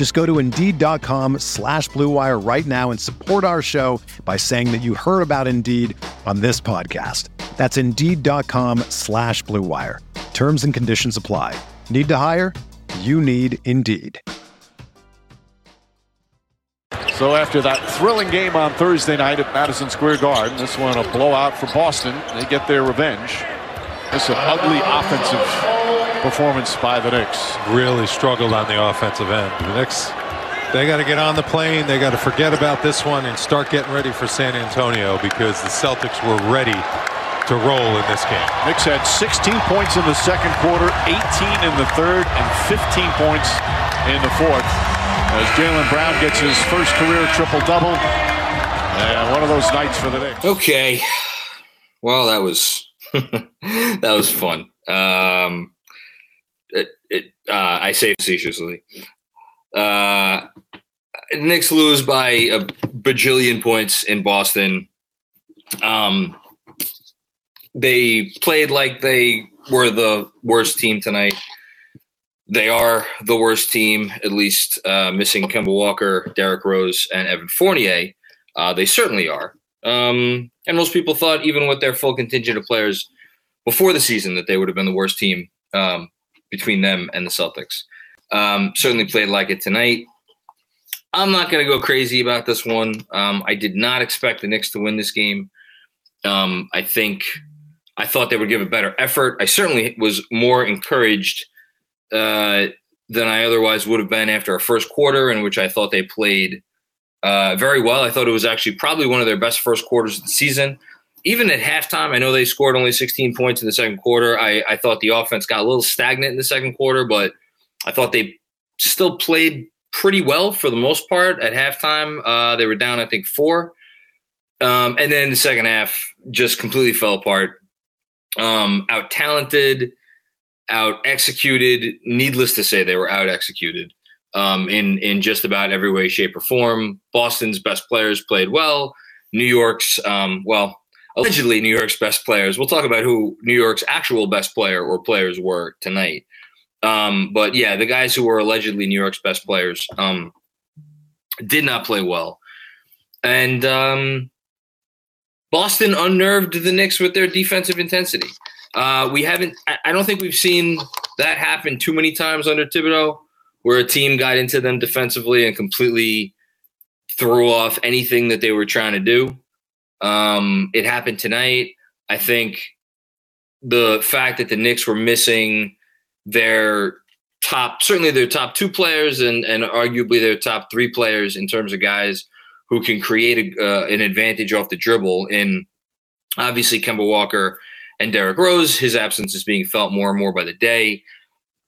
Just go to Indeed.com slash BlueWire right now and support our show by saying that you heard about Indeed on this podcast. That's Indeed.com slash BlueWire. Terms and conditions apply. Need to hire? You need Indeed. So after that thrilling game on Thursday night at Madison Square Garden, this one a blowout for Boston. They get their revenge. This is an ugly offensive performance by the Knicks. Really struggled on the offensive end. The Knicks, they got to get on the plane. They got to forget about this one and start getting ready for San Antonio because the Celtics were ready to roll in this game. Knicks had 16 points in the second quarter, 18 in the third, and 15 points in the fourth. As Jaylen Brown gets his first career triple double, and one of those nights for the Knicks. Okay, well that was that was fun. Um, it, it uh, I say facetiously. Uh, Knicks lose by a bajillion points in Boston. Um, they played like they were the worst team tonight. They are the worst team, at least uh, missing Kemba Walker, Derrick Rose, and Evan Fournier. Uh, they certainly are. Um, and most people thought, even with their full contingent of players before the season, that they would have been the worst team um, between them and the Celtics. Um, certainly played like it tonight. I'm not going to go crazy about this one. Um, I did not expect the Knicks to win this game. Um, I think I thought they would give a better effort. I certainly was more encouraged uh, than I otherwise would have been after a first quarter, in which I thought they played uh, very well. I thought it was actually probably one of their best first quarters of the season. Even at halftime, I know they scored only 16 points in the second quarter. I, I thought the offense got a little stagnant in the second quarter, but I thought they still played pretty well for the most part at halftime. Uh, they were down, I think, four. Um, and then the second half just completely fell apart. Um, out talented, out executed. Needless to say, they were out executed um, in in just about every way, shape, or form. Boston's best players played well. New York's, um, well, allegedly New York's best players. We'll talk about who New York's actual best player or players were tonight. Um, but yeah, the guys who were allegedly New York's best players um, did not play well, and um, Boston unnerved the Knicks with their defensive intensity. Uh, we haven't. I don't think we've seen that happen too many times under Thibodeau, where a team got into them defensively and completely threw off anything that they were trying to do. Um, it happened tonight. I think the fact that the Knicks were missing their top, certainly their top two players, and and arguably their top three players in terms of guys who can create a, uh, an advantage off the dribble. In obviously Kemba Walker and Derrick Rose, his absence is being felt more and more by the day.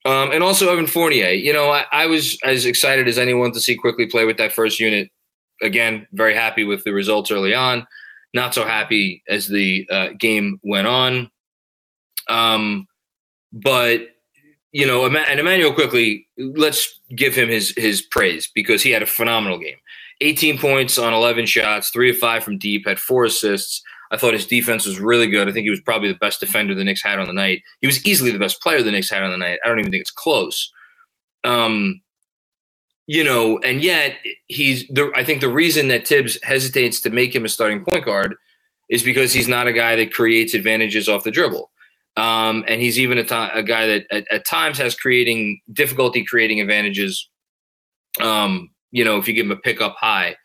Um, and also Evan Fournier. You know, I, I, was as excited as anyone to see Quickley play with that first unit. Again, very happy with the results early on. Not so happy as the uh, game went on. Um, but you know, and Immanuel Quickley, let's give him his his praise because he had a phenomenal game. 18 points on 11 shots, three of five from deep, had four assists. I thought his defense was really good. I think he was probably the best defender the Knicks had on the night. He was easily the best player the Knicks had on the night. I don't even think it's close. Um, you know, and yet he's the. I think the reason that Thibs hesitates to make him a starting point guard is because he's not a guy that creates advantages off the dribble. Um, and he's even a, t- a guy that at, at, times has creating difficulty creating advantages. Um, you know, if you give him a pick up high,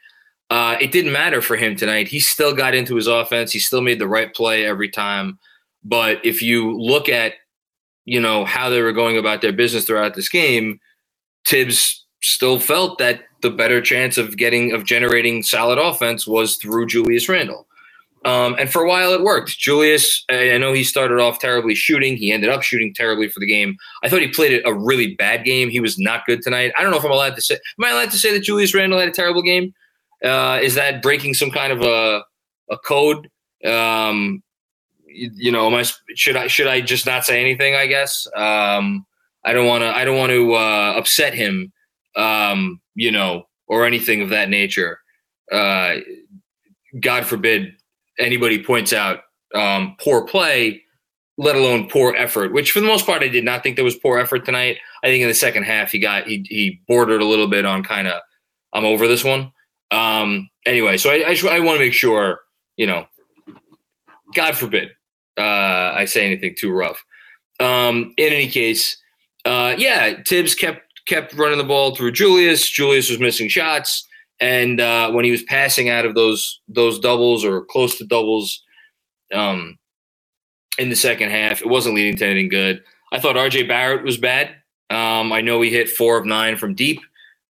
uh, it didn't matter for him tonight. He still got into his offense. He still made the right play every time. But if you look at, you know, how they were going about their business throughout this game, Thibs still felt that the better chance of getting of generating solid offense was through Julius Randle. Um, and for a while it worked. Julius, I know he started off terribly shooting. He ended up shooting terribly for the game. I thought he played a really bad game. He was not good tonight. I don't know if I'm allowed to say. Am I allowed to say that Julius Randle had a terrible game? Uh, is that breaking some kind of a a code? Um, you, you, know, am I should I should I just not say anything? I guess. Um, I don't want to. I don't want to uh, upset him. Um, you know, or anything of that nature. Uh, God forbid anybody points out um, poor play, let alone poor effort. Which, for the most part, I did not think there was poor effort tonight. I think in the second half he got he he bordered a little bit on kind of I'm over this one. Um, anyway, so I I, I want to make sure you know, God forbid uh, I say anything too rough. Um, in any case, uh, yeah, Thibs kept kept running the ball through Julius. Julius was missing shots. And uh, when he was passing out of those those doubles or close to doubles um, in the second half, it wasn't leading to anything good. I thought RJ Barrett was bad. Um, I know he hit four of nine from deep.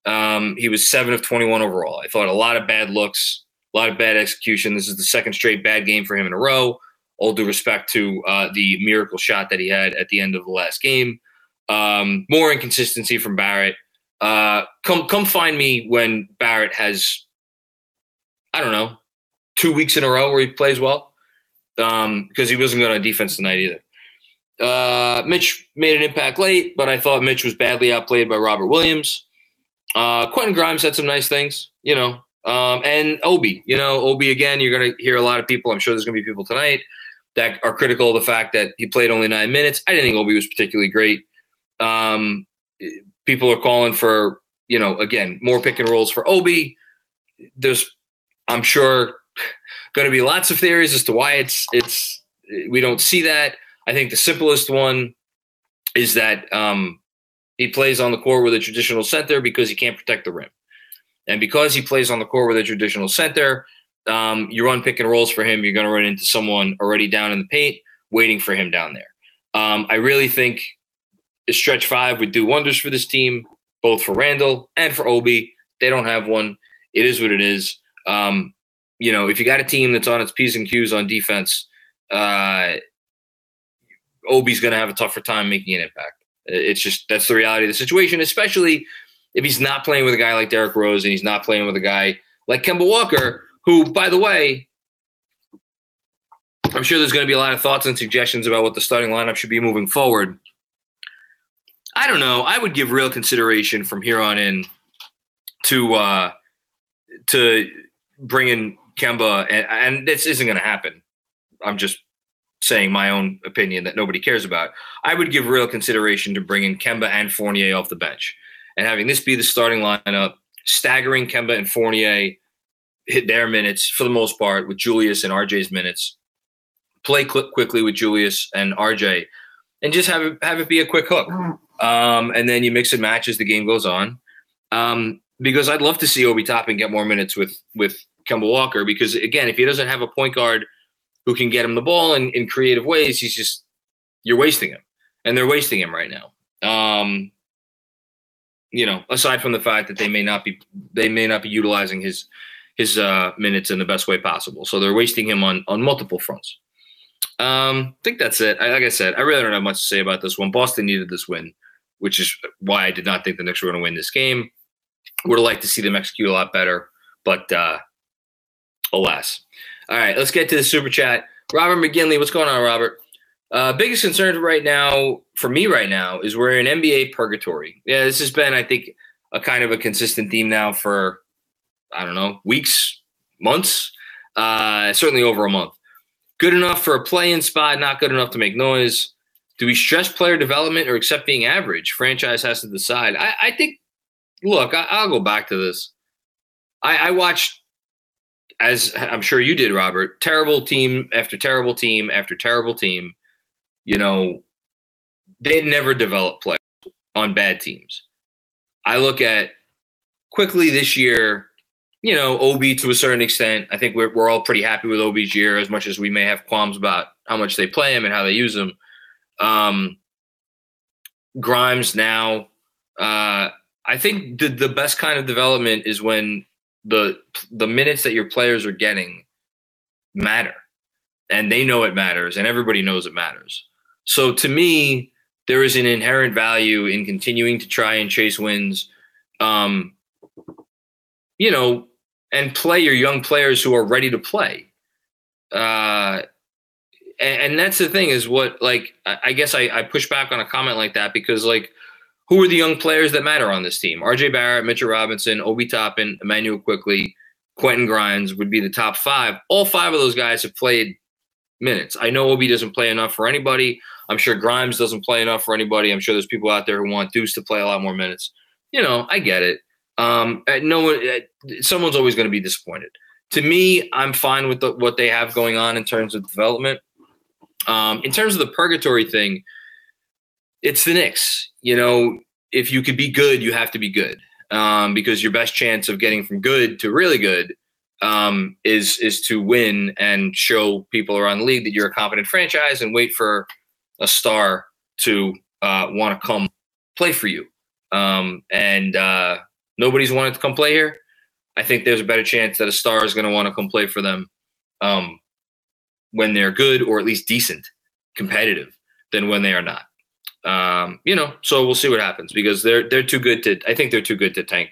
Um, he was seven of 21 overall. I thought a lot of bad looks, a lot of bad execution. This is the second straight bad game for him in a row. All due respect to uh, the miracle shot that he had at the end of the last game. Um, more inconsistency from Barrett. Uh, come come find me when Barrett has, I don't know, two weeks in a row where he plays well, because um, he wasn't good on defense tonight either. Uh, Mitch made an impact late, but I thought Mitch was badly outplayed by Robert Williams. Uh, Quentin Grimes had some nice things, you know, um, and Obi, you know, Obi again. You're going to hear a lot of people. I'm sure there's going to be people tonight that are critical of the fact that he played only nine minutes. I didn't think Obi was particularly great. Um, people are calling for, you know, again, more pick and rolls for Obi. There's, I'm sure, going to be lots of theories as to why it's it's we don't see that. I think the simplest one is that um, he plays on the court with a traditional center because he can't protect the rim, and because he plays on the court with a traditional center, um, you run pick and rolls for him. You're going to run into someone already down in the paint waiting for him down there. Um, I really think stretch five would do wonders for this team, both for Randle and for Obi. They don't have one. It is what it is. Um, you know, if you got a team that's on its P's and Q's on defense, uh, Obi's going to have a tougher time making an impact. It's just that's the reality of the situation, especially if he's not playing with a guy like Derrick Rose and he's not playing with a guy like Kemba Walker, who, by the way, I'm sure there's going to be a lot of thoughts and suggestions about what the starting lineup should be moving forward. I don't know. I would give real consideration from here on in to uh, to bring in Kemba, and, and this isn't going to happen. I'm just saying my own opinion that nobody cares about. I would give real consideration to bringing Kemba and Fournier off the bench and having this be the starting lineup, staggering Kemba and Fournier hit their minutes for the most part with Julius and RJ's minutes. Play Quickley with Julius and RJ, and just have it have it be a quick hook. Um, and then you mix and match as the game goes on. Um, because I'd love to see Obi Toppin get more minutes with with Kemba Walker. Because again, if he doesn't have a point guard who can get him the ball in, in creative ways, he's just you're wasting him, and they're wasting him right now. Um, you know, aside from the fact that they may not be they may not be utilizing his his uh, minutes in the best way possible, so they're wasting him on on multiple fronts. Um, I think that's it. I, like I said, I really don't have much to say about this one. Boston needed this win which is why I did not think the Knicks were going to win this game. Would have liked to see them execute a lot better, but uh, alas. All right, let's get to the super chat. Robert McGinley, what's going on, Robert? Uh, biggest concern right now for me right now is we're in NBA purgatory. Yeah, this has been, I think, a kind of a consistent theme now for I don't know weeks, months, uh, certainly over a month. Good enough for a play-in spot, not good enough to make noise. Do we stress player development or accept being average? Franchise has to decide. I, I think, look, I, will go back to this. I, I watched, as I'm sure you did, Robert, terrible team after terrible team after terrible team. You know, they never develop players on bad teams. I look at Quickley this year, you know, Obi to a certain extent. I think we're, we're all pretty happy with Obi's year as much as we may have qualms about how much they play him and how they use him. Um, Grimes now, uh, I think the the best kind of development is when the the minutes that your players are getting matter, and they know it matters, and everybody knows it matters. So to me, there is an inherent value in continuing to try and chase wins. Um, you know, and play your young players who are ready to play. Uh, and, that's the thing is what like I, guess I, I push back on a comment like that because like who are the young players that matter on this team? RJ Barrett, Mitchell Robinson, Obi Toppin, Immanuel Quickley, Quentin Grimes would be the top five. All five of those guys have played minutes. I know Obi doesn't play enough for anybody. I'm sure Grimes doesn't play enough for anybody. I'm sure there's people out there who want Deuce to play a lot more minutes. You know, I get it. Um, uh, no one, uh, someone's always going to be disappointed. To me, I'm fine with the, what they have going on in terms of development. Um, in terms of the purgatory thing, it's the Knicks. You know, if you could be good, you have to be good um, because your best chance of getting from good to really good um, is is to win and show people around the league that you're a competent franchise and wait for a star to uh, want to come play for you. Um, and uh, nobody's wanted to come play here. I think there's a better chance that a star is going to want to come play for them um, when they're good or at least decent, competitive, than when they are not. Um, you know, so we'll see what happens because they're they're too good to. I think they're too good to tank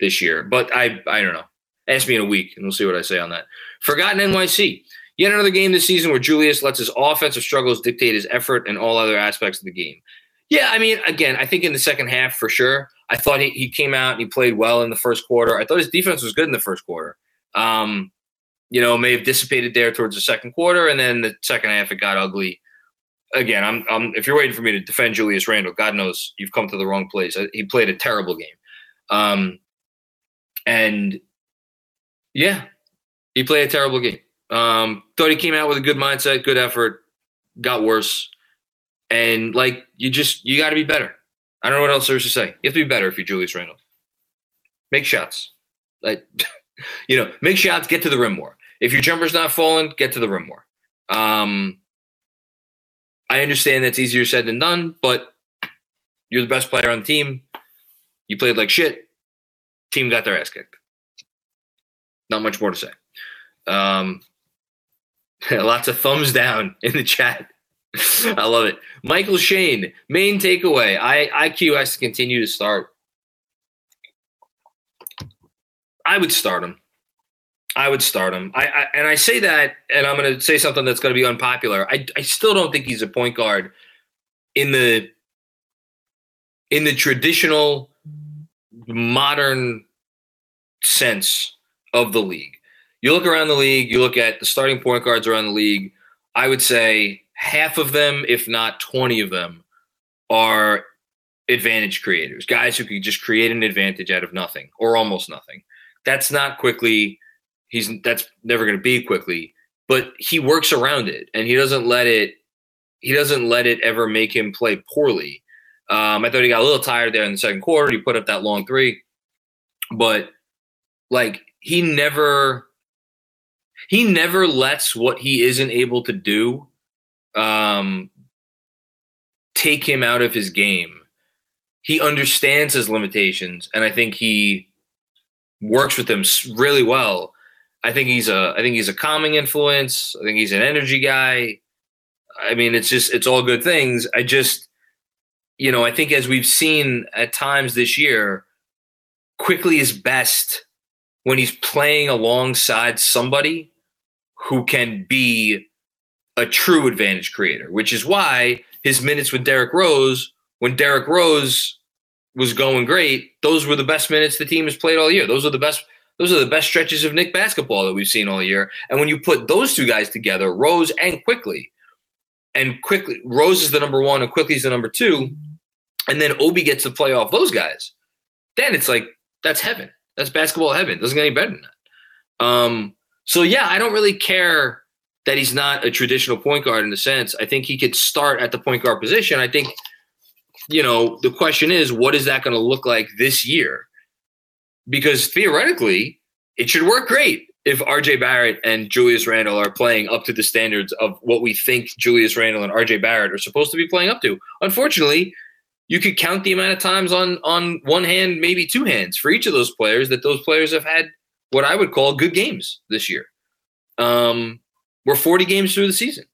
this year. But I I don't know. Ask me in a week and we'll see what I say on that. Forgotten NYC. Yet another game this season where Julius lets his offensive struggles dictate his effort and all other aspects of the game. Yeah, I mean, again, I think in the second half for sure. I thought he, he came out and he played well in the first quarter. I thought his defense was good in the first quarter. Um, you know, may have dissipated there towards the second quarter, and then the second half it got ugly. Again, I'm, I'm if you're waiting for me to defend Julius Randle, God knows you've come to the wrong place. He played a terrible game, um, and yeah, he played a terrible game. Um, thought he came out with a good mindset, good effort, got worse, and like you just you got to be better. I don't know what else there's to say. You have to be better if you're Julius Randle. Make shots. Like, you know, make shots, get to the rim more. If your jumper's not falling, get to the rim more. Um, I understand that's easier said than done, but you're the best player on the team. You played like shit. Team got their ass kicked. Not much more to say. Um, lots of thumbs down in the chat. I love it. Michael Shane, main takeaway. I IQ has to continue to start. I would start him. I would start him. I, I and I say that, and I'm going to say something that's going to be unpopular. I I still don't think he's a point guard in the in the traditional modern sense of the league. You look around the league, you look at the starting point guards around the league. I would say half of them, if not 20 of them, are advantage creators, guys who could just create an advantage out of nothing or almost nothing. That's not Quickley. He's that's never going to be Quickley but he works around it and he doesn't let it. He doesn't let it ever make him play poorly. Um, I thought he got a little tired there in the second quarter. He put up that long three, but like he never, he never lets what he isn't able to do um, take him out of his game. He understands his limitations, and I think he works with them really well. I think he's a I think he's a calming influence. I think he's an energy guy. I mean, it's just it's all good things. I just you know, I think as we've seen at times this year, Quickley is best when he's playing alongside somebody who can be a true advantage creator, which is why his minutes with Derrick Rose, when Derrick Rose was going great, those were the best minutes the team has played all year. Those are the best. Those are the best stretches of Knick basketball that we've seen all year. And when you put those two guys together, Rose and Quickley, and Quickly Rose is the number one and Quickley's the number two, and then Obi gets to play off those guys, then it's like that's heaven. That's basketball heaven. Doesn't get any better than that. Um, so yeah, I don't really care that he's not a traditional point guard in the sense. I think he could start at the point guard position. I think, you know, the question is, what is that going to look like this year? Because theoretically, it should work great. if RJ Barrett and Julius Randle are playing up to the standards of what we think Julius Randle and RJ Barrett are supposed to be playing up to. Unfortunately, you could count the amount of times on on one hand, maybe two hands for each of those players that those players have had what I would call good games this year. Um, we're 40 games through the season.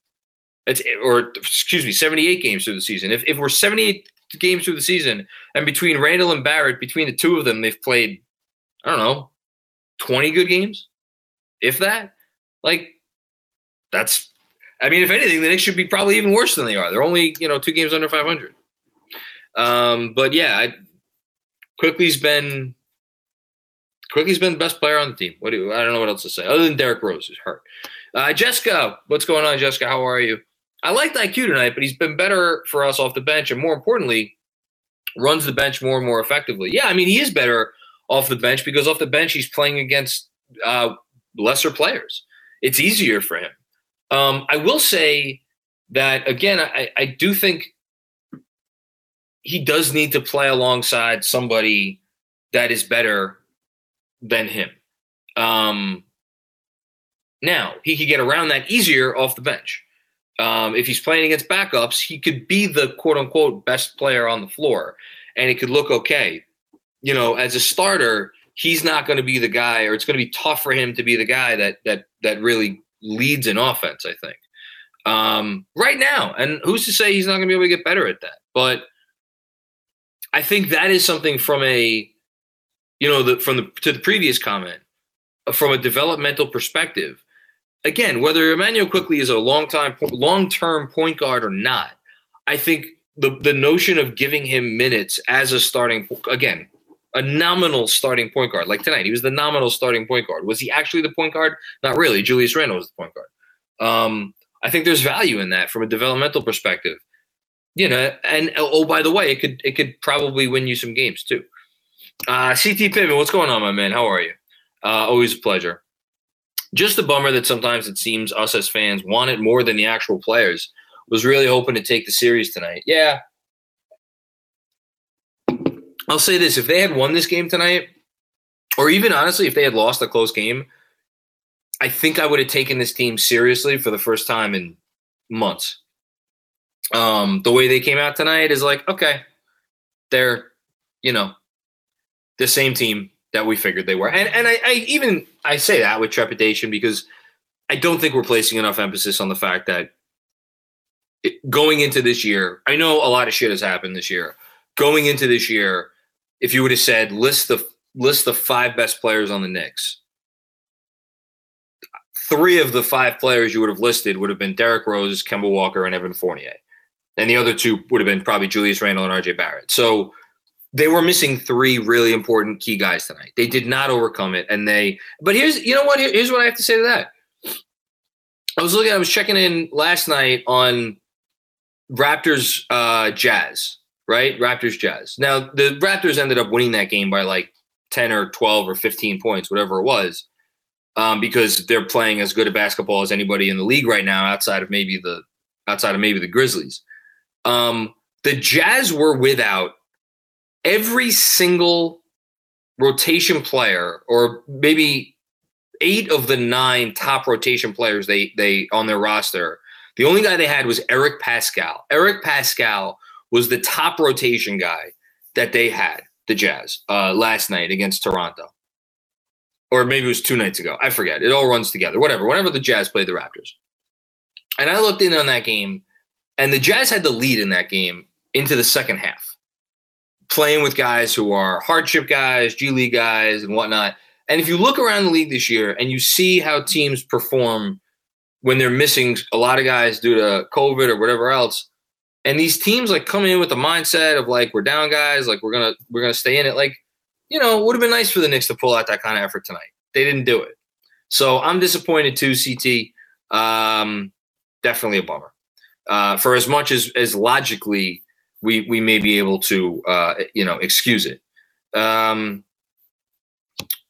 It's or excuse me, 78 games through the season. If if we're 78 games through the season, and between Randle and Barrett, between the two of them, they've played, I don't know, 20 good games if that. Like, that's. I mean, if anything, the Knicks should be probably even worse than they are. They're only you know two games under 500. Um, but yeah, I, Quickley's been Quickley's been the best player on the team. What do I don't know what else to say other than Derrick Rose is hurt. Uh, Jessica, what's going on, Jessica? How are you? I liked IQ tonight, but he's been better for us off the bench, and more importantly, runs the bench more and more effectively. Yeah, I mean he is better off the bench because off the bench he's playing against uh, lesser players. It's easier for him. Um, I will say that again. I, I do think he does need to play alongside somebody that is better than him. Um, now he could get around that easier off the bench. Um, if he's playing against backups, he could be the quote unquote best player on the floor, and it could look okay. You know, as a starter, he's not going to be the guy, or it's going to be tough for him to be the guy that that that really leads an offense. I think um, right now, and who's to say he's not going to be able to get better at that? But I think that is something from a, you know, the, from the to the previous comment, from a developmental perspective. Again, whether Immanuel Quickley is a long time, long term point guard or not, I think the the notion of giving him minutes as a starting again a nominal starting point guard. Like tonight, he was the nominal starting point guard. Was he actually the point guard? Not really. Julius Randle was the point guard. Um, I think there's value in that from a developmental perspective. You know, and oh, by the way, it could it could probably win you some games too. Uh, CT Pittman, what's going on, my man? How are you? Uh, always a pleasure. Just a bummer that sometimes it seems us as fans want it more than the actual players. Was really hoping to take the series tonight. Yeah, I'll say this: if they had won this game tonight, or even honestly, if they had lost a close game, I think I would have taken this team seriously for the first time in months. Um, the way they came out tonight is like, okay, they're, you know, the same team that we figured they were, and and I, I even I say that with trepidation because I don't think we're placing enough emphasis on the fact that it, going into this year, I know a lot of shit has happened this year. Going into this year, if you would have said list the list the five best players on the Knicks, three of the five players you would have listed would have been Derrick Rose, Kemba Walker, and Evan Fournier, and the other two would have been probably Julius Randle and RJ Barrett. So they were missing three really important key guys tonight. They did not overcome it, and they. But here's you know what here's what I have to say to that. I was looking. I was checking in last night on Raptors uh, Jazz right? Raptors Jazz. Now the Raptors ended up winning that game by like 10 or 12 or 15 points, whatever it was, um, because they're playing as good a basketball as anybody in the league right now, outside of maybe the outside of maybe the Grizzlies. Um, the Jazz were without every single rotation player, or maybe eight of the nine top rotation players they they on their roster. The only guy they had was Eric Paschall. Eric Paschall was the top rotation guy that they had, the Jazz, uh, last night against Toronto. Or maybe it was two nights ago. I forget. It all runs together. Whatever. Whenever the Jazz played the Raptors. And I looked in on that game, and the Jazz had the lead in that game into the second half, playing with guys who are hardship guys, G League guys, and whatnot. And if you look around the league this year and you see how teams perform when they're missing a lot of guys due to COVID or whatever else, and these teams like coming in with the mindset of like we're down guys, like we're gonna we're gonna stay in it. Like, you know, it would have been nice for the Knicks to pull out that kind of effort tonight. They didn't do it. So I'm disappointed too, CT. Um, definitely a bummer. Uh, for as much as as logically we we may be able to uh, you know excuse it. Um,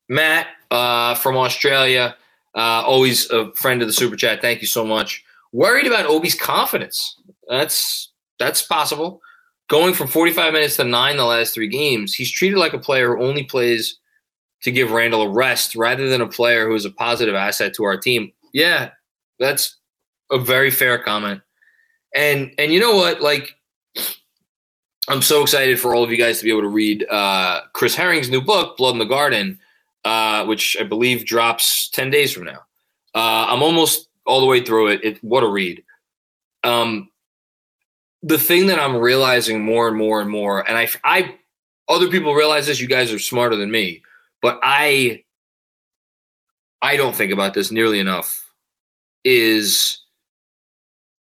Matt uh, from Australia, uh, always a friend of the super chat. Thank you so much. Worried about Obi's confidence. That's that's possible. Going from 45 minutes to nine the last three games, he's treated like a player who only plays to give Randle a rest rather than a player who is a positive asset to our team. Yeah, that's a very fair comment. And and you know what? Like I'm so excited for all of you guys to be able to read uh, Chris Herring's new book, Blood in the Garden, uh, which I believe drops 10 days from now. Uh, I'm almost all the way through it. it what a read. Um, the thing that I'm realizing more and more and more, and I, I, other people realize this. You guys are smarter than me, but I, I don't think about this nearly enough. Is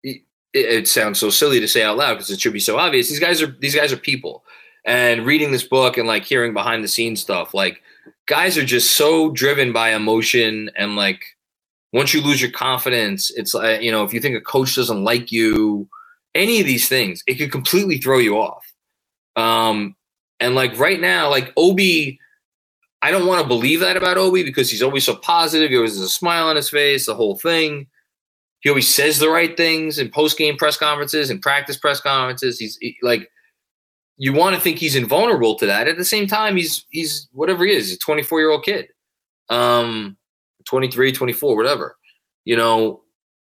it, it sounds so silly to say out loud because it should be so obvious. These guys are these guys are people, and reading this book and like hearing behind the scenes stuff, like guys are just so driven by emotion and like once you lose your confidence, it's like you know if you think a coach doesn't like you any of these things, it could completely throw you off. Um, and like right now, like Obi, I don't want to believe that about Obi because he's always so positive. He always has a smile on his face, the whole thing. He always says the right things in post game press conferences and practice press conferences. He's he, like, you want to think he's invulnerable to that. At the same time, he's he's whatever he is, a 24 year old kid, um, 23, 24, whatever. You know,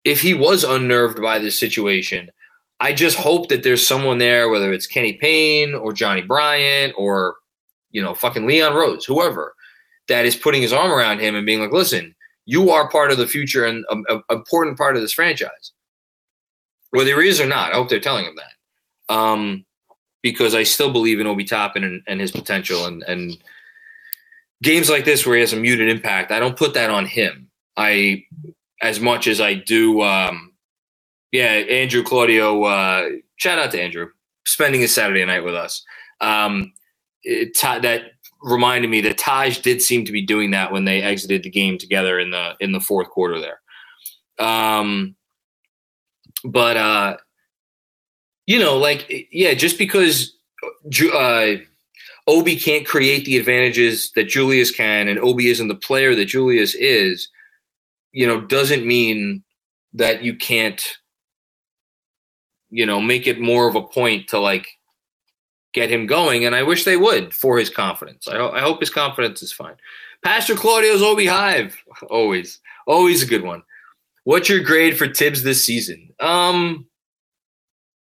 if he was unnerved by this situation, I just hope that there's someone there, whether it's Kenny Payne or Johnny Bryant or, you know, fucking Leon Rose, whoever, that is putting his arm around him and being like, listen, you are part of the future and an important part of this franchise. Whether he is or not, I hope they're telling him that. Um, because I still believe in Obi Toppin and, and his potential and, and games like this where he has a muted impact, I don't put that on him. I, as much as I do, um, yeah, Andrew Claudio. Uh, shout out to Andrew spending his Saturday night with us. Um, it, that reminded me that Taj did seem to be doing that when they exited the game together in the in the fourth quarter there. Um, but uh, you know, like yeah, just because uh, Obi can't create the advantages that Julius can, and Obi isn't the player that Julius is, you know, doesn't mean that you can't you know, make it more of a point to like get him going. And I wish they would for his confidence. I, ho- I hope his confidence is fine. Pastor Claudio's Obi Hive, always, always a good one. What's your grade for Thibs this season? Um,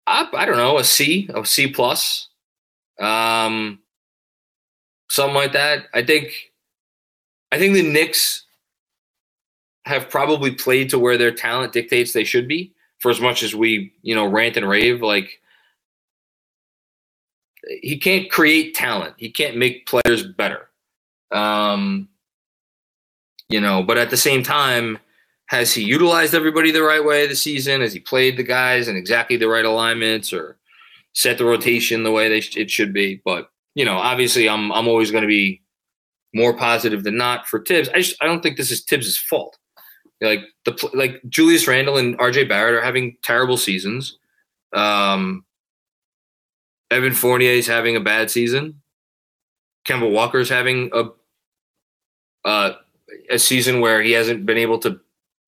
I, I don't know, a C, a C plus, um, something like that. I think, I think the Knicks have probably played to where their talent dictates they should be for as much as we, you know, rant and rave, like he can't create talent. He can't make players better. Um, you know, but at the same time, has he utilized everybody the right way this season? Has he played the guys in exactly the right alignments or set the rotation the way they sh- it should be? But you know, obviously, I'm I'm always going to be more positive than not for Thibs. I just I don't think this is Thibs's fault. Like the like Julius Randle and RJ Barrett are having terrible seasons. Um, Evan Fournier is having a bad season. Kemba Walker is having a uh, a season where he hasn't been able to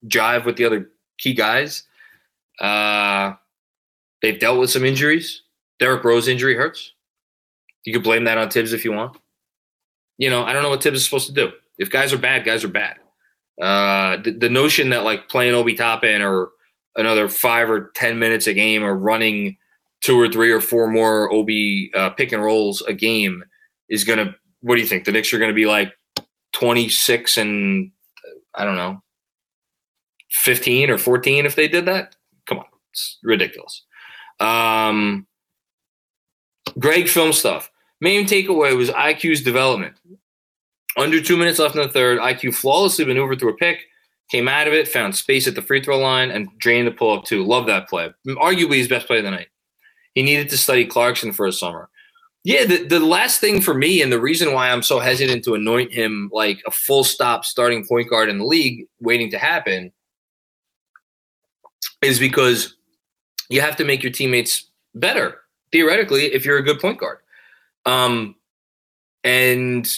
jive with the other key guys. Uh, they've dealt with some injuries. Derrick Rose injury hurts. You could blame that on Thibs if you want. You know, I don't know what Thibs is supposed to do. If guys are bad, guys are bad. Uh, the, the, notion that like playing Obi Toppin or another five or ten minutes a game or running two or three or four more Obi uh, pick and rolls a game is gonna. What do you think? The Knicks are gonna be like twenty six and I don't know, fifteen or fourteen if they did that. Come on, it's ridiculous. Um, Greg film stuff. Main takeaway was IQ's development. Under two minutes left in the third, IQ flawlessly maneuvered through a pick, came out of it, found space at the free throw line, and drained the pull up too. Love that play. Arguably his best play of the night. He needed to study Clarkson for a summer. Yeah, the, the last thing for me, and the reason why I'm so hesitant to anoint him like a full stop starting point guard in the league waiting to happen, is because you have to make your teammates better, theoretically, if you're a good point guard. Um, and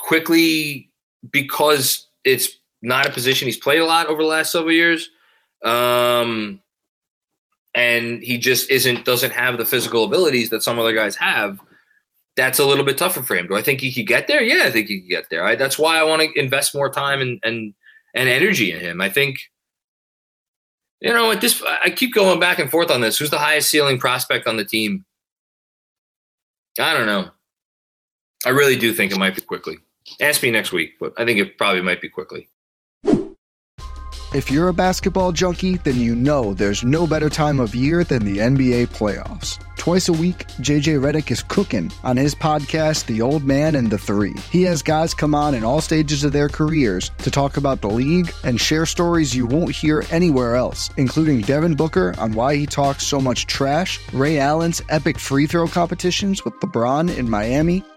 Quickley because it's not a position he's played a lot over the last several years. Um, and he just isn't doesn't have the physical abilities that some other guys have. that's a little bit tougher for him. Do I think he could get there? Yeah, I think he could get there. I, that's why I want to invest more time and and and energy in him. I think, you know, at this, I keep going back and forth on this. Who's the highest ceiling prospect on the team? I don't know. I really do think it might be Quickley. Ask me next week, but I think it probably might be Quickley. If you're a basketball junkie, then you know there's no better time of year than the NBA playoffs. Twice a week, JJ Redick is cooking on his podcast, The Old Man and the Three. He has guys come on in all stages of their careers to talk about the league and share stories you won't hear anywhere else, including Devin Booker on why he talks so much trash, Ray Allen's epic free throw competitions with LeBron in Miami,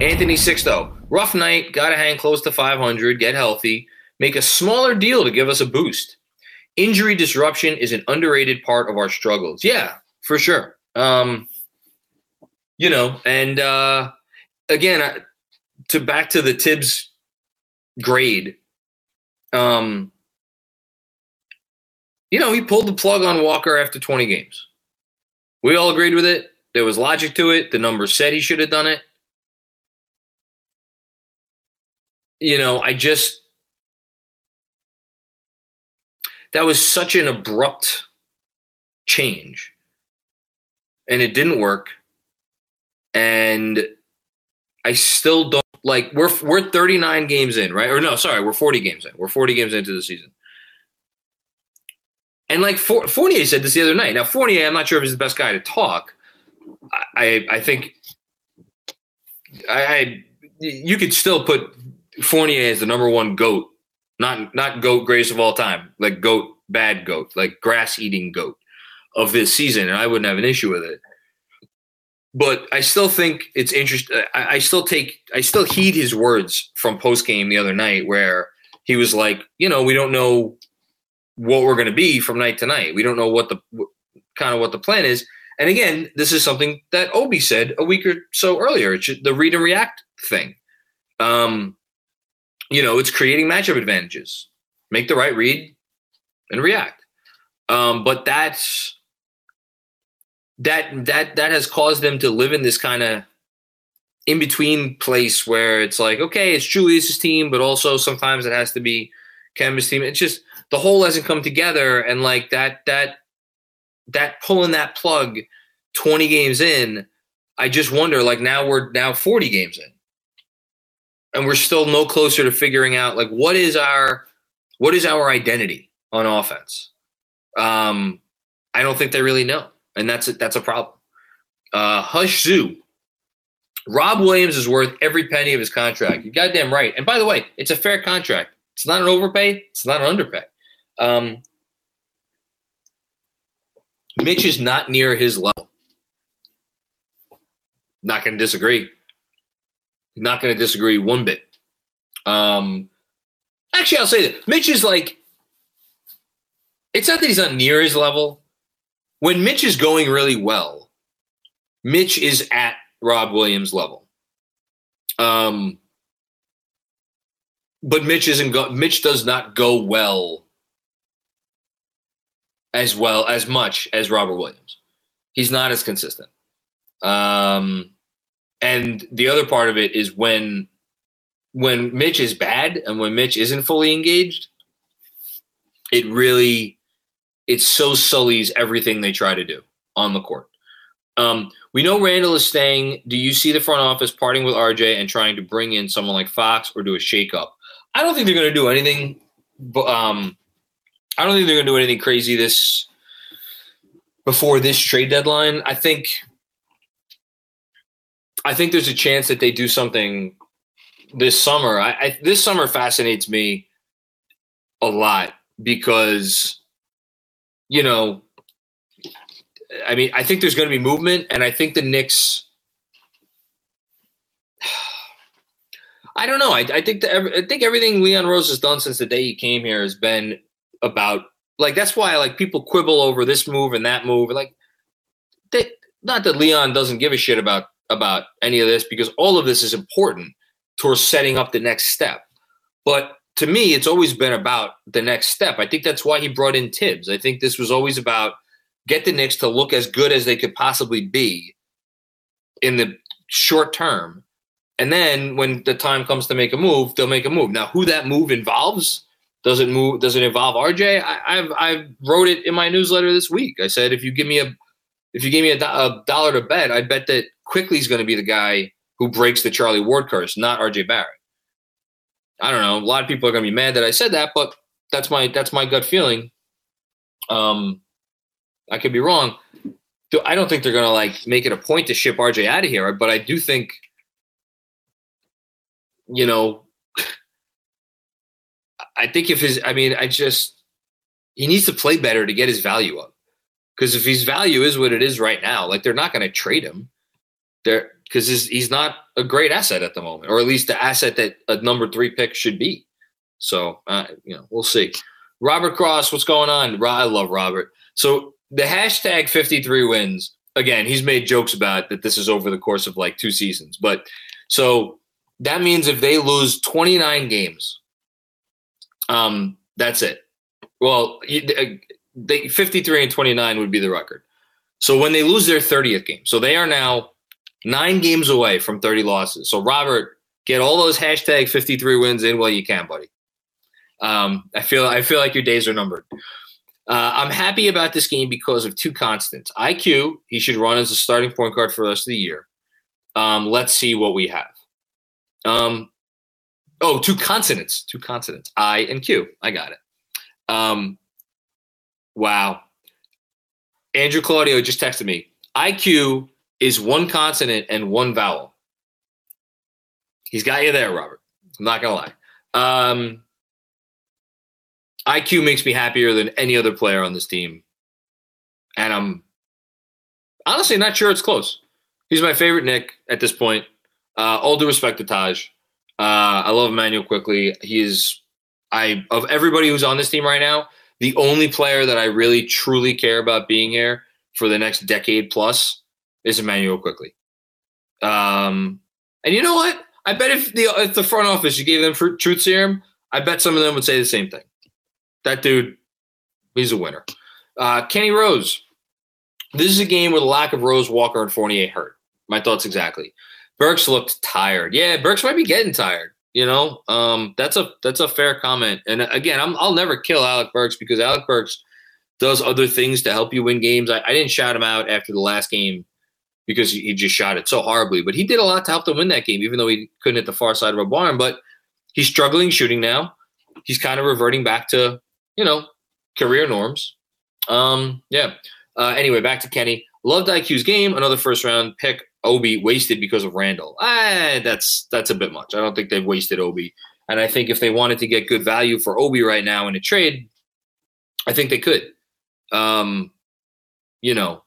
Anthony Sixto, rough night, got to hang close to 500, get healthy, make a smaller deal to give us a boost. Injury disruption is an underrated part of our struggles. Yeah, for sure. Um, you know, and uh, again, to back to the Thibs grade, um, you know, he pulled the plug on Walker after 20 games. We all agreed with it. There was logic to it. The numbers said he should have done it. You know, I just that was such an abrupt change. And it didn't work. And I still don't like we're we're 39 games in, right? Or no, sorry, we're 40 games in. We're 40 games into the season. And like Fournier said this the other night. Now Fournier, I'm not sure if he's the best guy to talk. I I think I, I you could still put Fournier is the number one goat, not not goat greatest of all time, like goat bad goat, like grass eating goat of this season, and I wouldn't have an issue with it. But I still think it's interesting. I, I still take, I still heed his words from post game the other night, where he was like, you know, we don't know what we're going to be from night to night. We don't know what the kind of what the plan is. And again, this is something that Obi said a week or so earlier. It's the read and react thing. Um, you know, it's creating matchup advantages. Make the right read and react. Um, but that's that that that has caused them to live in this kind of in between place where it's like, okay, it's Julius's team, but also sometimes it has to be Kemba's team. It's just the whole hasn't come together, and like that that that pulling that plug 20 games in, I just wonder like now we're now 40 games in. And we're still no closer to figuring out like what is our what is our identity on offense? Um, I don't think they really know, and that's a, that's a problem. Uh, Hush Zoo. Rob Williams is worth every penny of his contract. You're goddamn right. And by the way, it's a fair contract. It's not an overpay. It's not an underpay. Um, Mitch is not near his level. Not going to disagree. Not going to disagree one bit. Um, actually, I'll say that Mitch is like. It's not that he's not near his level. When Mitch is going really well, Mitch is at Rob Williams level. Um, but Mitch isn't go. Mitch does not go well as well as much as Robert Williams. He's not as consistent. Um, and the other part of it is when when Mitch is bad and when Mitch isn't fully engaged, it really it so sullies everything they try to do on the court. Um, we know Randle is staying. Do you see the front office parting with RJ and trying to bring in someone like Fox or do a shakeup? I don't think they're going to do anything. But um, I don't think they're going to do anything crazy this before this trade deadline. I think I think there's a chance that they do something this summer. I, I this summer fascinates me a lot because you know I mean, I think there's going to be movement, and I think the Knicks. I don't know. I, I think the, I think everything Leon Rose has done since the day he came here has been about like that's why like people quibble over this move and that move. Like, they, not that Leon doesn't give a shit about about any of this because all of this is important towards setting up the next step. But to me, it's always been about the next step. I think that's why he brought in Thibs. I think this was always about get the Knicks to look as good as they could possibly be in the short term. And then when the time comes to make a move, they'll make a move. Now, who that move involves, does it move? Does it involve RJ? I, have I wrote it in my newsletter this week. I said if you give me a if you give me a, a dollar to bet, I bet that Quickley is going to be the guy who breaks the Charlie Ward curse, not RJ Barrett. I don't know. A lot of people are going to be mad that I said that, but that's my that's my gut feeling. Um, I could be wrong. I don't think they're going to like make it a point to ship RJ out of here, but I do think, you know, I think if his, I mean, I just, he needs to play better to get his value up. Because if his value is what it is right now, like they're not going to trade him. There, because he's not a great asset at the moment, or at least the asset that a number three pick should be. So, uh, you know, we'll see. Robert Cross, what's going on? I love Robert. So the hashtag 53 wins, again, he's made jokes about that this is over the course of like two seasons. But so that means if they lose 29 games, um, that's it. Well, uh, they, 53 and 29 would be the record. So when they lose their 30th game, so they are now nine games away from 30 losses. So Robert, get all those hashtag 53 wins in while you can, buddy. Um, I feel I feel like your days are numbered. Uh, I'm happy about this game because of two constants. IQ, he should run as a starting point guard for the rest of the year. Um, let's see what we have. Um, oh, two consonants, two consonants, I and Q. I got it. Um, wow. Andrew Claudio just texted me. IQ is one consonant and one vowel. He's got you there, Robert. I'm not gonna lie. Um, IQ makes me happier than any other player on this team. And I'm honestly not sure it's close. He's my favorite Knick at this point. Uh, all due respect to Taj. Uh, I love Immanuel Quickley. He is I of everybody who's on this team right now, the only player that I really truly care about being here for the next decade plus is Immanuel Quickley. Um, and you know what? I bet if the if the front office you gave them truth serum, I bet some of them would say the same thing that dude, he's a winner. Uh, Kenny Rose. This is a game with a lack of Rose, Walker, and Fournier hurt. My thoughts exactly. Burks looked tired. Yeah, Burks might be getting tired. You know, um, that's a that's a fair comment. And again, I'm, I'll never kill Alec Burks because Alec Burks does other things to help you win games. I, I didn't shout him out after the last game because he, just shot it so horribly, but he did a lot to help them win that game, even though he couldn't hit the far side of a barn. But he's struggling shooting now. He's kind of reverting back to you know career norms. Um, yeah. Uh, anyway, back to Kenny. Loved IQ's game. Another first round pick. Obi wasted because of Randle. Ah, that's that's a bit much. I don't think they've wasted Obi. And I think if they wanted to get good value for Obi right now in a trade, I think they could. Um, you know,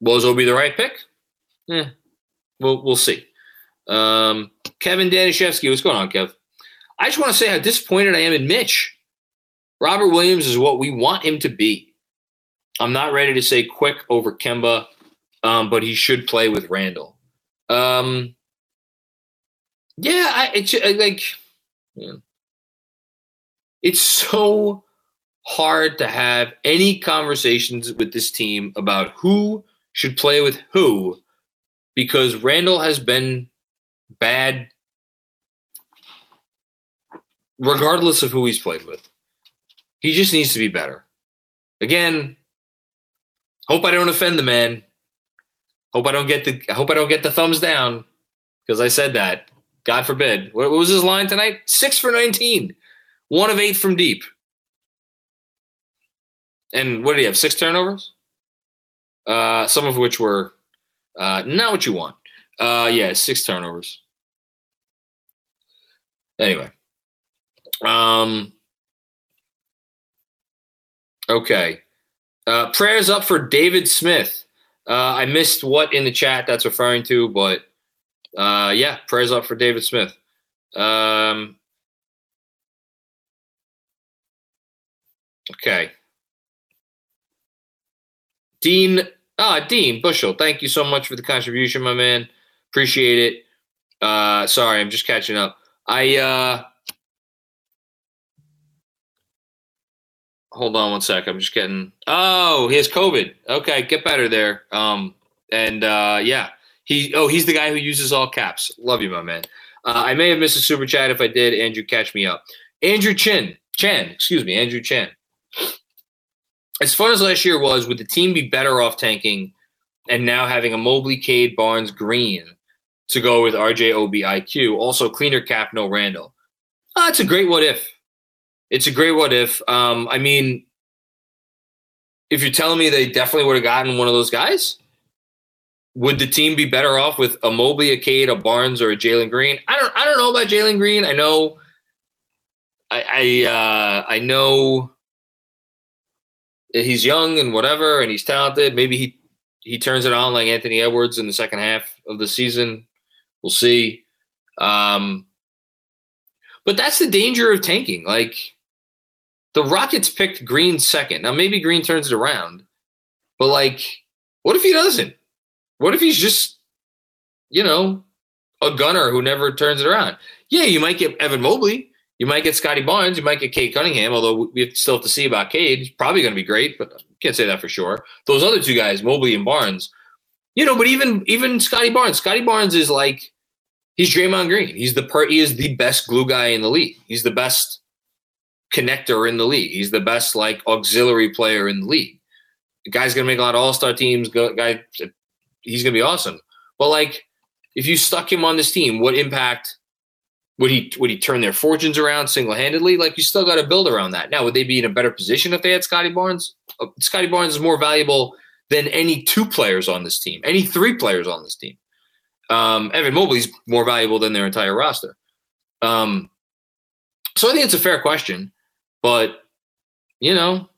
was Obi the right pick? Yeah, we'll we'll see. Um, Kevin Danishevsky, what's going on, Kev? I just want to say how disappointed I am in Mitch. Robert Williams is what we want him to be. I'm not ready to say quick over Kemba um, but he should play with Randle. Um, yeah, I, it's like it's so hard to have any conversations with this team about who should play with who because Randle has been bad regardless of who he's played with. He just needs to be better. Again, hope I don't offend the man. Hope I don't get the I hope I don't get the thumbs down because I said that. God forbid. What, was his line tonight? Six for 19. One of eight from deep. And what did he have? Six turnovers? Uh, some of which were uh, not what you want. Uh, yeah, six turnovers. Anyway. Um, okay. Uh, prayers up for David Smith. Uh, I missed what in the chat that's referring to, but uh, yeah, prayers up for David Smith. Um, okay. Dean, ah, Dean Bushel, thank you so much for the contribution, my man. Appreciate it. Uh, sorry, I'm just catching up. I uh, hold on one sec. I'm just getting. Oh, he has COVID. Okay, get better there. Um, and uh, yeah, he. Oh, he's the guy who uses all caps. Love you, my man. Uh, I may have missed a super chat. If I did, Andrew, catch me up. Andrew Chin, Chan, excuse me, Andrew Chan. As fun as last year was, would the team be better off tanking and now having a Mobley, Cade, Barnes, Green to go with RJ, Obi, IQ? Also, cleaner cap, no Randle. Oh, that's a great what if it's a great what if. Um, I mean, if you're telling me they definitely would have gotten one of those guys, would the team be better off with a Mobley, a Cade, a Barnes, or a Jalen Green? I don't. I don't know about Jalen Green. I know. I I, uh, I know he's young and whatever, and he's talented. Maybe he he turns it on like Anthony Edwards in the second half of the season. We'll see. Um, but that's the danger of tanking. Like the Rockets picked Green second. Now maybe Green turns it around, but like, what if he doesn't? What if he's just, you know, a gunner who never turns it around? Yeah, you might get Evan Mobley. You might get Scottie Barnes. You might get Cade Cunningham, although we still have to see about Cade. He's probably going to be great, but can't say that for sure. Those other two guys, Mobley and Barnes, you know, but even even Scottie Barnes, Scottie Barnes is like he's Draymond Green. He's the per, he is the best glue guy in the league. He's the best connector in the league. He's the best like auxiliary player in the league. The guy's gonna make a lot of all star teams. Guy, he's gonna be awesome. But like, if you stuck him on this team, what impact would he would he turn their fortunes around single handedly? Like, you still got to build around that. Now, would they be in a better position if they had Scottie Barnes? Uh, Scottie Barnes is more valuable than any two players on this team, any three players on this team. Um, Evan Mobley's more valuable than their entire roster. Um, so I think it's a fair question. But you know,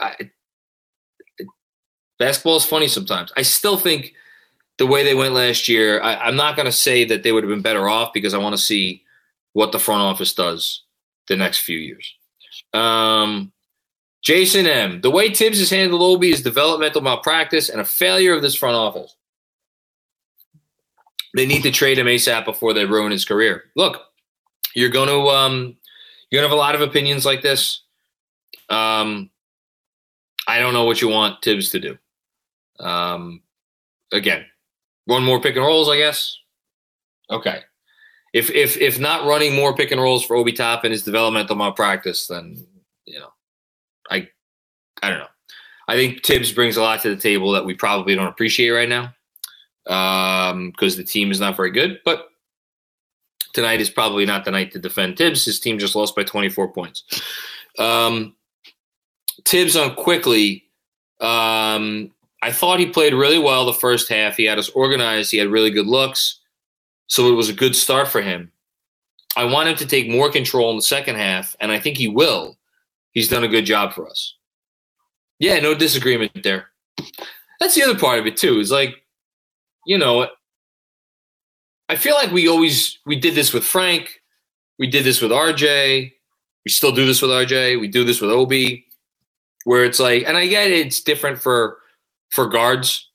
I, basketball is funny sometimes. I still think the way they went last year. I, am not going to say that they would have been better off because I want to see what the front office does the next few years. Um, Jason M. The way Thibs has handled Obi is developmental malpractice and a failure of this front office. They need to trade him ASAP before they ruin his career. Look, you're going to um, you're gonna have a lot of opinions like this. Um, I don't know what you want Thibs to do. Um, again, one more pick and rolls, I guess. Okay. if if if not running more pick and rolls for Obi Top Toppin his developmental malpractice, then you know, I I don't know. I think Thibs brings a lot to the table that we probably don't appreciate right now because um, the team is not very good. But tonight is probably not the night to defend Thibs. His team just lost by 24 points. Um, Thibs on Quickley. Um, I thought he played really well the first half. He had us organized. He had really good looks. So it was a good start for him. I want him to take more control in the second half, and I think he will. He's done a good job for us. Yeah, no disagreement there. That's the other part of it too. Is like, you know, I feel like we always we did this with Frank, we did this with RJ, we still do this with RJ, we do this with Obi, where it's like, and I get it, it's different for for guards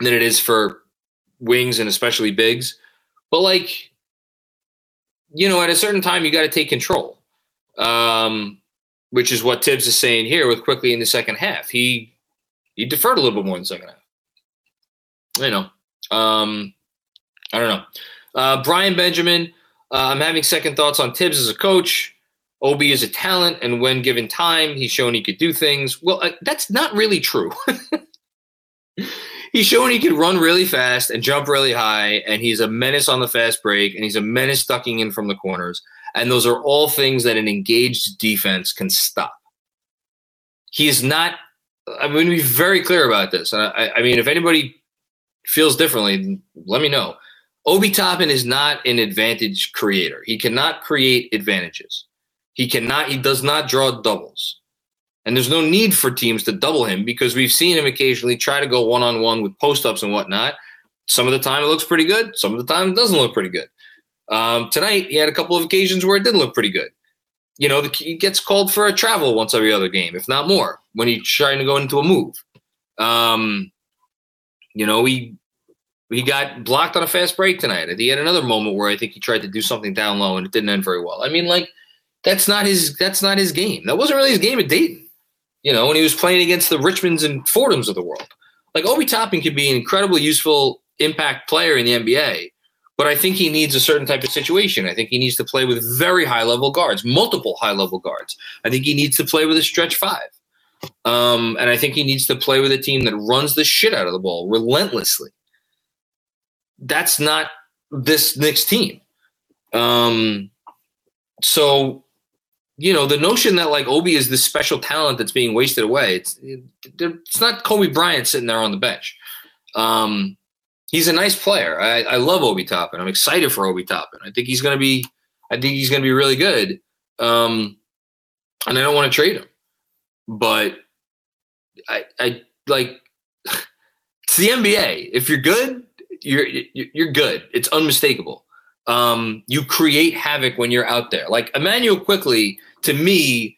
than it is for wings and especially bigs, but like, you know, at a certain time you got to take control. Um, which is what Thibs is saying here with Quickley in the second half. He he deferred a little bit more in the second half. You know, um, I don't know. Uh, Brian Benjamin, uh, I'm having second thoughts on Thibs as a coach. Obi is a talent, and when given time, he's shown he could do things. Well, uh, that's not really true. he's shown he can run really fast and jump really high, and he's a menace on the fast break, and he's a menace ducking in from the corners. And those are all things that an engaged defense can stop. He is not, I'm going to be very clear about this. I, I mean, if anybody feels differently, let me know. Obi Toppin is not an advantage creator. He cannot create advantages. He cannot, he does not draw doubles. And there's no need for teams to double him because we've seen him occasionally try to go one on one with post ups and whatnot. Some of the time it looks pretty good. Some of the time it doesn't look pretty good. Um, tonight, he had a couple of occasions where it didn't look pretty good. You know, the, he gets called for a travel once every other game, if not more, when he's trying to go into a move. Um, you know, he he got blocked on a fast break tonight. He had another moment where I think he tried to do something down low and it didn't end very well. I mean, like that's not his that's not his game. That wasn't really his game at Dayton. You know, when he was playing against the Richmonds and Fordhams of the world. Like Obi Toppin could be an incredibly useful impact player in the NBA but I think he needs a certain type of situation. I think he needs to play with very high level guards, multiple high level guards. I think he needs to play with a stretch five. Um, and I think he needs to play with a team that runs the shit out of the ball relentlessly. That's not this Knicks team. Um, so, you know, the notion that like Obi is this special talent that's being wasted away, it's, it's not Kobe Bryant sitting there on the bench. Um, he's a nice player. I, I love Obi Toppin. I'm excited for Obi Toppin. I think he's going to be. I think he's to be really good. Um, and I don't want to trade him, but I, I like. It's the NBA. If you're good, you're you're good. It's unmistakable. Um, you create havoc when you're out there. Like Immanuel Quickley, to me,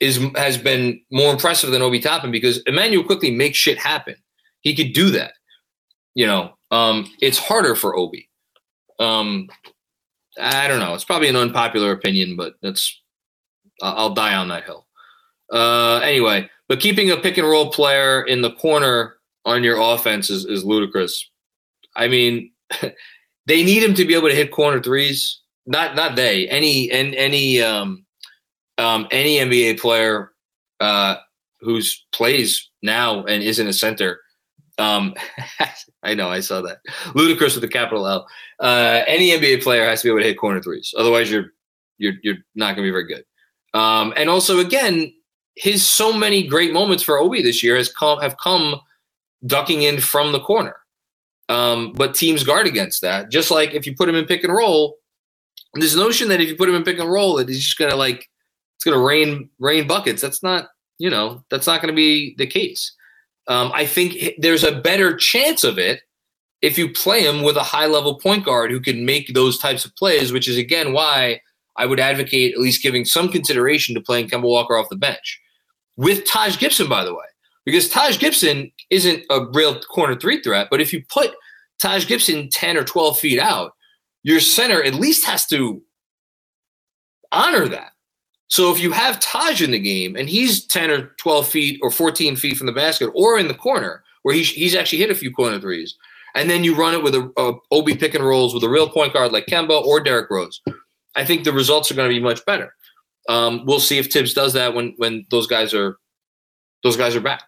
is has been more impressive than Obi Toppin because Immanuel Quickley makes shit happen. He could do that. You know, um, it's harder for Obi. Um, I don't know. It's probably an unpopular opinion, but that's I'll die on that hill. Uh, anyway, but keeping a pick and roll player in the corner on your offense is, is ludicrous. I mean, they need him to be able to hit corner threes. Not not they. Any and any um, um, any NBA player uh, who's plays now and isn't a center um, I know, I saw that. Ludicrous with the capital L. Uh, any NBA player has to be able to hit corner threes. Otherwise, you're you're you're not going to be very good. Um, and also, again, his so many great moments for Obi this year has come have come ducking in from the corner. Um, but teams guard against that. Just like if you put him in pick and roll, this notion that if you put him in pick and roll, that he's just gonna like it's gonna rain rain buckets. That's not you know that's not to be the case. Um, I think there's a better chance of it if you play him with a high level point guard who can make those types of plays, which is again why I would advocate at least giving some consideration to playing Kemba Walker off the bench with Taj Gibson, by the way, because Taj Gibson isn't a real corner three threat, but if you put Taj Gibson 10 or 12 feet out, your center at least has to honor that. So if you have Taj in the game and he's 10 or 12 feet or 14 feet from the basket or in the corner where he's, he's actually hit a few corner threes, and then you run it with a, a Obi pick and rolls with a real point guard like Kemba or Derrick Rose. I think the results are going to be much better. Um, we'll see if Thibs does that when when those guys are those guys are back.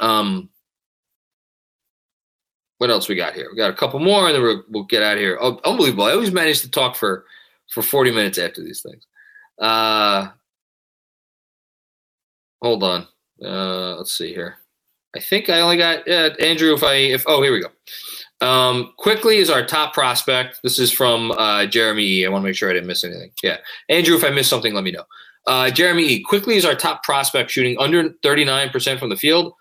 Um, what else we got here? We got a couple more, and then we will get out of here. Oh, unbelievable! I always manage to talk for for forty minutes after these things. Uh, hold on. Uh, let's see here. I think I only got uh, Andrew. If I if oh here we go. Um, Quickley is our top prospect. This is from uh, Jeremy E. I want to make sure I didn't miss anything. Yeah, Andrew. If I missed something, let me know. Uh, Jeremy E. Quickley is our top prospect, shooting under thirty nine percent from the field.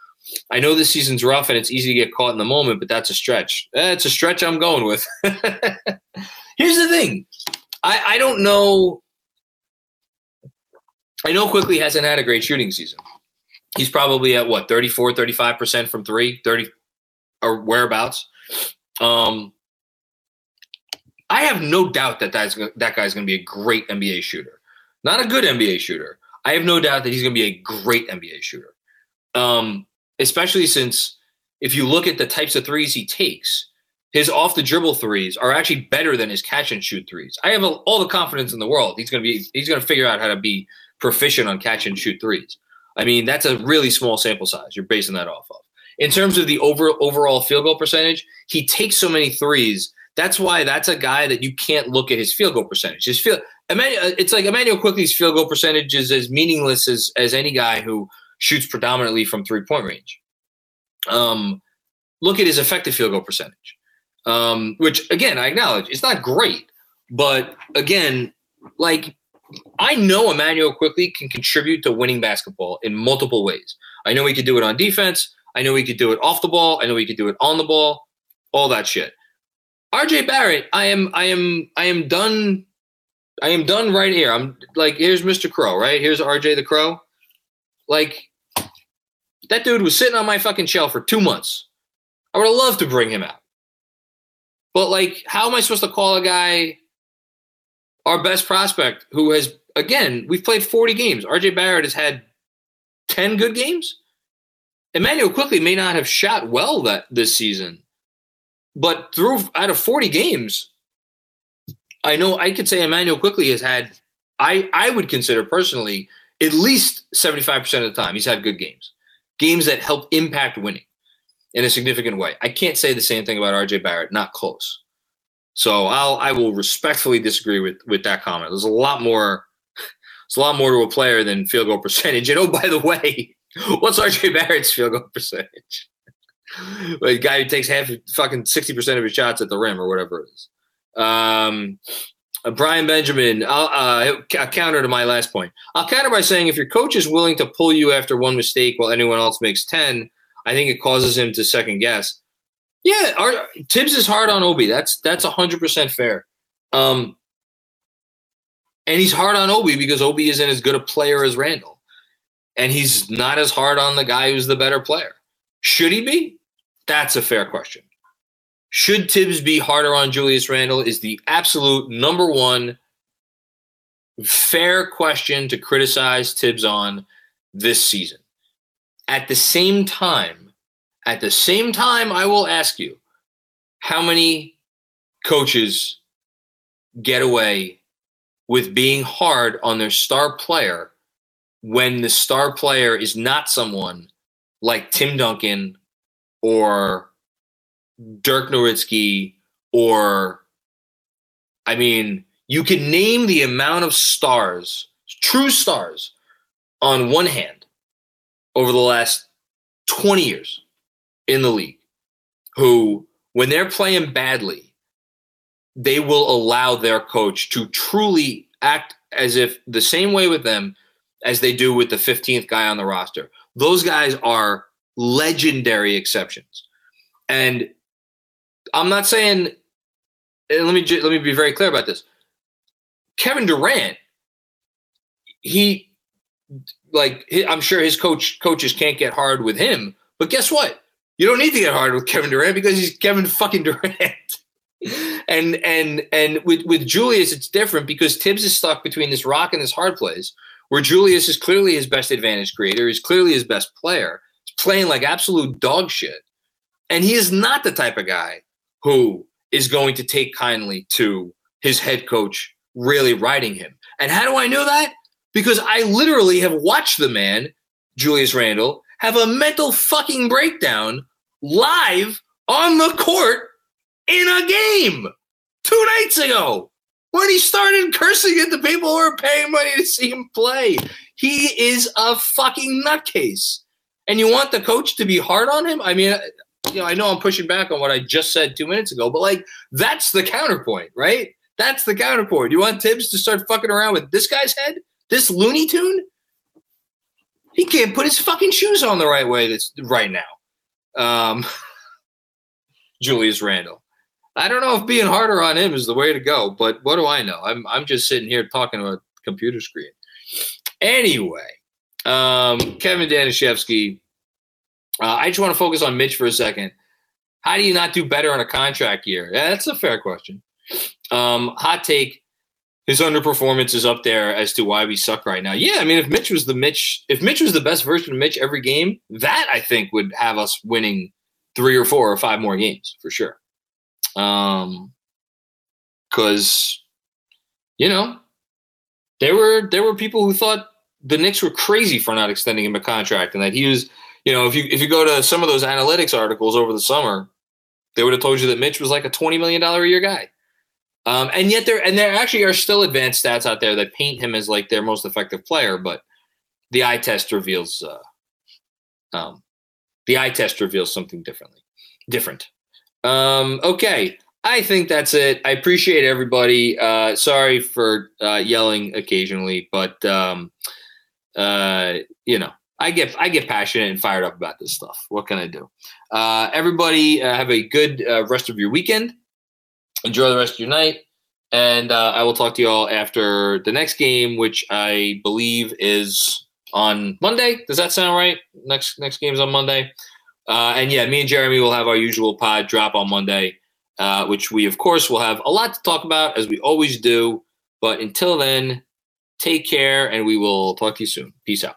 I know this season's rough and it's easy to get caught in the moment, but that's a stretch. That's a stretch I'm going with. Here's the thing. I, I don't know. I know Quickley hasn't had a great shooting season. He's probably at what, 34, 35% from three, 30 or whereabouts. Um, I have no doubt that that's, that guy's going to be a great NBA shooter. Not a good NBA shooter. I have no doubt that he's going to be a great NBA shooter. Um, especially since if you look at the types of threes he takes, his off the dribble threes are actually better than his catch and shoot threes. I have a, all the confidence in the world. He's going to be he's going to figure out how to be proficient on catch and shoot threes. I mean, that's a really small sample size you're basing that off of. In terms of the over overall field goal percentage, he takes so many threes. That's why that's a guy that you can't look at his field goal percentage. His field, it's like Immanuel Quickley's field goal percentage is as meaningless as as any guy who shoots predominantly from three point range. Um, look at his effective field goal percentage, um, which again I acknowledge it's not great, but again, like I know Immanuel Quickley can contribute to winning basketball in multiple ways. I know he could do it on defense. I know he could do it off the ball. I know he could do it on the ball. All that shit. RJ Barrett, I am, I am, I am done. I am done right here. I'm like, here's Mr. Crow, right? Here's RJ the Crow. Like, that dude was sitting on my fucking shelf for two months. I would have loved to bring him out. But, like, how am I supposed to call a guy our best prospect who has, again, we've played 40 games? RJ Barrett has had 10 good games. Immanuel Quickley may not have shot well that this season, but through out of 40 games, I know I could say Immanuel Quickley has had, I, I would consider personally, at least 75% of the time, he's had good games. Games that help impact winning in a significant way. I can't say the same thing about RJ Barrett, not close. So I'll I will respectfully disagree with with that comment. There's a lot more there's a lot more to a player than field goal percentage. And oh, by the way, what's RJ Barrett's field goal percentage? a guy who takes half fucking 60% of his shots at the rim or whatever it is. Um, uh, Brian Benjamin, I'll, uh, I'll counter to my last point. I'll counter by saying if your coach is willing to pull you after one mistake while anyone else makes 10, I think it causes him to second guess. Yeah, our, Thibs is hard on Obi. That's that's 100% fair. Um, and he's hard on Obi because Obi isn't as good a player as Randle. And he's not as hard on the guy who's the better player. Should he be? That's a fair question. Should Thibs be harder on Julius Randle is the absolute number one fair question to criticize Thibs on this season. At the same time, at the same time, I will ask you how many coaches get away with being hard on their star player when the star player is not someone like Tim Duncan or Dirk Nowitzki or I mean, you can name the amount of stars, true stars, on one hand over the last 20 years in the league who, when they're playing badly, they will allow their coach to truly act as if the same way with them as they do with the 15th guy on the roster. Those guys are legendary exceptions. And I'm not saying. Let me let me be very clear about this. Kevin Durant, he like I'm sure his coach coaches can't get hard with him, but guess what? You don't need to get hard with Kevin Durant because he's Kevin fucking Durant. and and and with with Julius, it's different because Thibs is stuck between this rock and this hard place, where Julius is clearly his best advantage creator, he's clearly his best player. He's playing like absolute dog shit. And he is not the type of guy who is going to take kindly to his head coach really riding him. And how do I know that? Because I literally have watched the man, Julius Randle, have a mental fucking breakdown live on the court in a game two nights ago when he started cursing at the people who are paying money to see him play. He is a fucking nutcase. And you want the coach to be hard on him? I mean, you know, I know I'm pushing back on what I just said two minutes ago, but like that's the counterpoint, right? That's the counterpoint. You want Thibs to start fucking around with this guy's head? This Looney Tune? He can't put his fucking shoes on the right way this right now. Um, Julius Randle. I don't know if being harder on him is the way to go, but what do I know? I'm I'm just sitting here talking to a computer screen. Anyway, um, Kevin Danishevsky. Uh, I just want to focus on Mitch for a second. How do you not do better on a contract year? Yeah, that's a fair question. Um, hot take: His underperformance is up there as to why we suck right now. Yeah, I mean, if Mitch was the Mitch, if Mitch was the best version of Mitch every game, that I think would have us winning three or four or five more games for sure. Um, because you know there were there were people who thought the Knicks were crazy for not extending him a contract, and that he was, you know, if you if you go to some of those analytics articles over the summer, they would have told you that Mitch was like a twenty million dollar a year guy. Um, and yet there and there actually are still advanced stats out there that paint him as like their most effective player, but the eye test reveals uh, um, the eye test reveals something differently different. Um, okay. I think that's it. I appreciate everybody. Uh, sorry for uh, yelling occasionally, but um, uh, you know, I get I get passionate and fired up about this stuff. What can I do? Uh, everybody, uh, have a good uh, rest of your weekend. Enjoy the rest of your night, and uh, I will talk to you all after the next game, which I believe is on Monday. Does that sound right? Next next game is on Monday. Uh, and yeah, me and Jeremy will have our usual pod drop on Monday, uh, which we, of course, will have a lot to talk about as we always do. But until then, take care and we will talk to you soon. Peace out.